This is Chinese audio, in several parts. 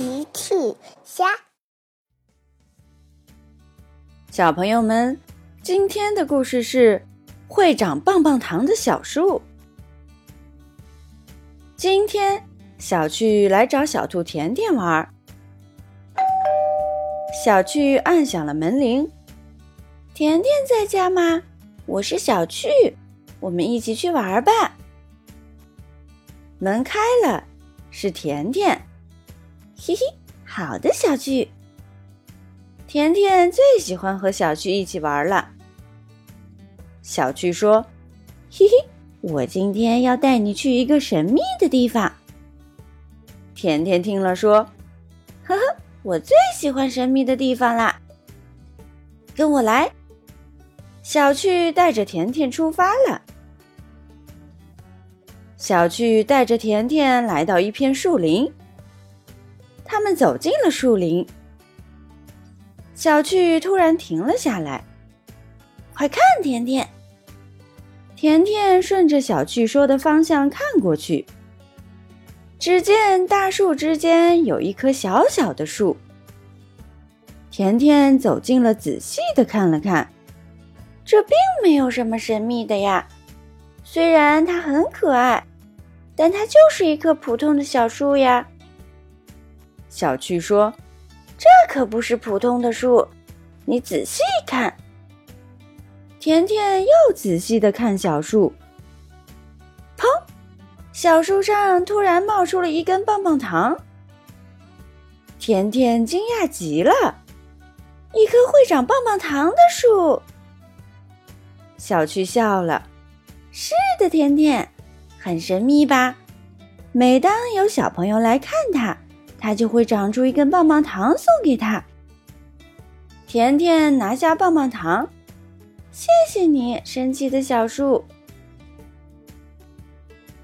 奇趣虾，小朋友们，今天的故事是会长棒棒糖的小树。今天，小趣来找小兔甜甜玩。小趣按响了门铃，甜甜在家吗？我是小趣，我们一起去玩吧。门开了，是甜甜。嘿嘿，好的，小趣。甜甜最喜欢和小趣一起玩了。小趣说：“嘿嘿，我今天要带你去一个神秘的地方。”甜甜听了说：“呵呵，我最喜欢神秘的地方啦！跟我来。”小趣带着甜甜出发了。小趣带着甜甜来到一片树林。他们走进了树林，小趣突然停了下来。快看，甜甜！甜甜顺着小趣说的方向看过去，只见大树之间有一棵小小的树。甜甜走近了，仔细的看了看，这并没有什么神秘的呀。虽然它很可爱，但它就是一棵普通的小树呀。小趣说：“这可不是普通的树，你仔细看。”甜甜又仔细的看小树。砰！小树上突然冒出了一根棒棒糖。甜甜惊讶极了，一棵会长棒棒糖的树。小趣笑了：“是的，甜甜，很神秘吧？每当有小朋友来看它。”它就会长出一根棒棒糖送给他。甜甜拿下棒棒糖，谢谢你，神奇的小树。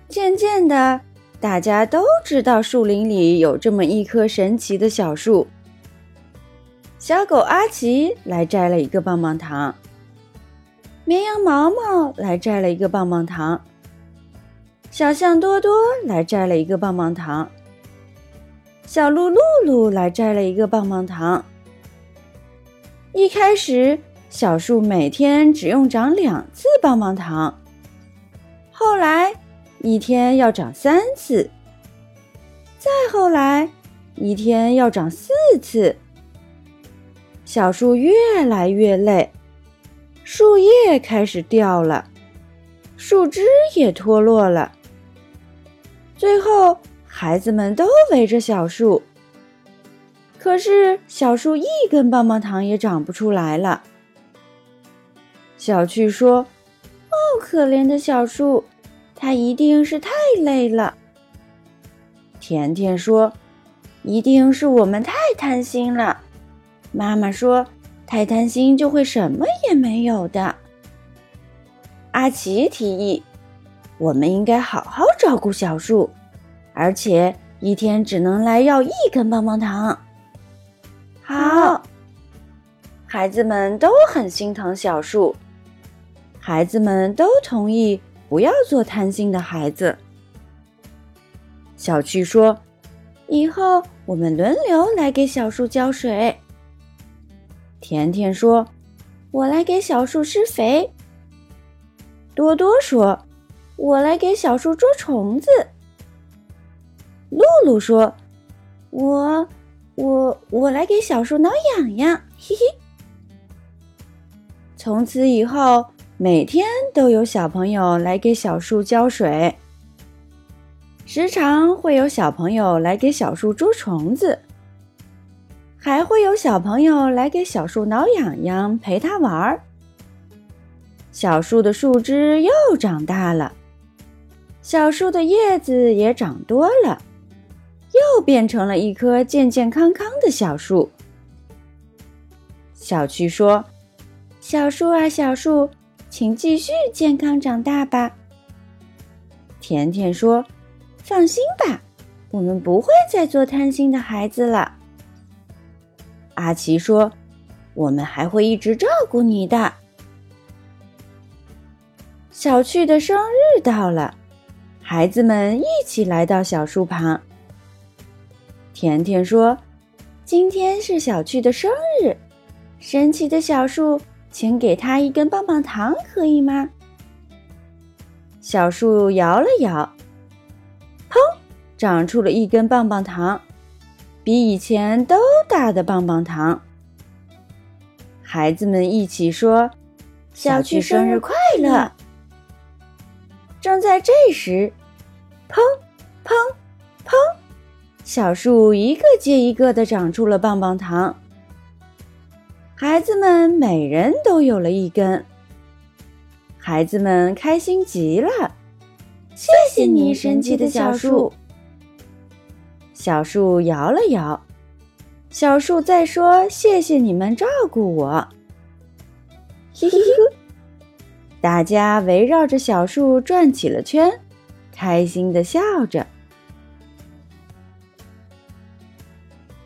渐渐的，大家都知道树林里有这么一棵神奇的小树。小狗阿奇来摘了一个棒棒糖，绵羊毛毛来摘了一个棒棒糖，小象多多来摘了一个棒棒糖。小鹿露露来摘了一个棒棒糖。一开始，小树每天只用长两次棒棒糖，后来一天要长三次，再后来一天要长四次。小树越来越累，树叶开始掉了，树枝也脱落了，最后。孩子们都围着小树，可是小树一根棒棒糖也长不出来了。小趣说：“哦，可怜的小树，它一定是太累了。”甜甜说：“一定是我们太贪心了。”妈妈说：“太贪心就会什么也没有的。”阿奇提议：“我们应该好好照顾小树。”而且一天只能来要一根棒棒糖。好，孩子们都很心疼小树，孩子们都同意不要做贪心的孩子。小趣说：“以后我们轮流来给小树浇水。”甜甜说：“我来给小树施肥。”多多说：“我来给小树捉虫子。”露露说：“我，我，我来给小树挠痒痒，嘿嘿。”从此以后，每天都有小朋友来给小树浇水，时常会有小朋友来给小树捉虫子，还会有小朋友来给小树挠痒痒，陪它玩儿。小树的树枝又长大了，小树的叶子也长多了。又变成了一棵健健康康的小树。小趣说：“小树啊，小树，请继续健康长大吧。”甜甜说：“放心吧，我们不会再做贪心的孩子了。”阿奇说：“我们还会一直照顾你的。”小趣的生日到了，孩子们一起来到小树旁。甜甜说：“今天是小趣的生日，神奇的小树，请给他一根棒棒糖，可以吗？”小树摇了摇，砰，长出了一根棒棒糖，比以前都大的棒棒糖。孩子们一起说：“小趣生日快乐！”正在这时，砰，小树一个接一个的长出了棒棒糖。孩子们每人都有了一根。孩子们开心极了，谢谢你，神奇的小树。小树摇了摇，小树在说：“谢谢你们照顾我。”嘿嘿嘿，大家围绕着小树转起了圈，开心的笑着。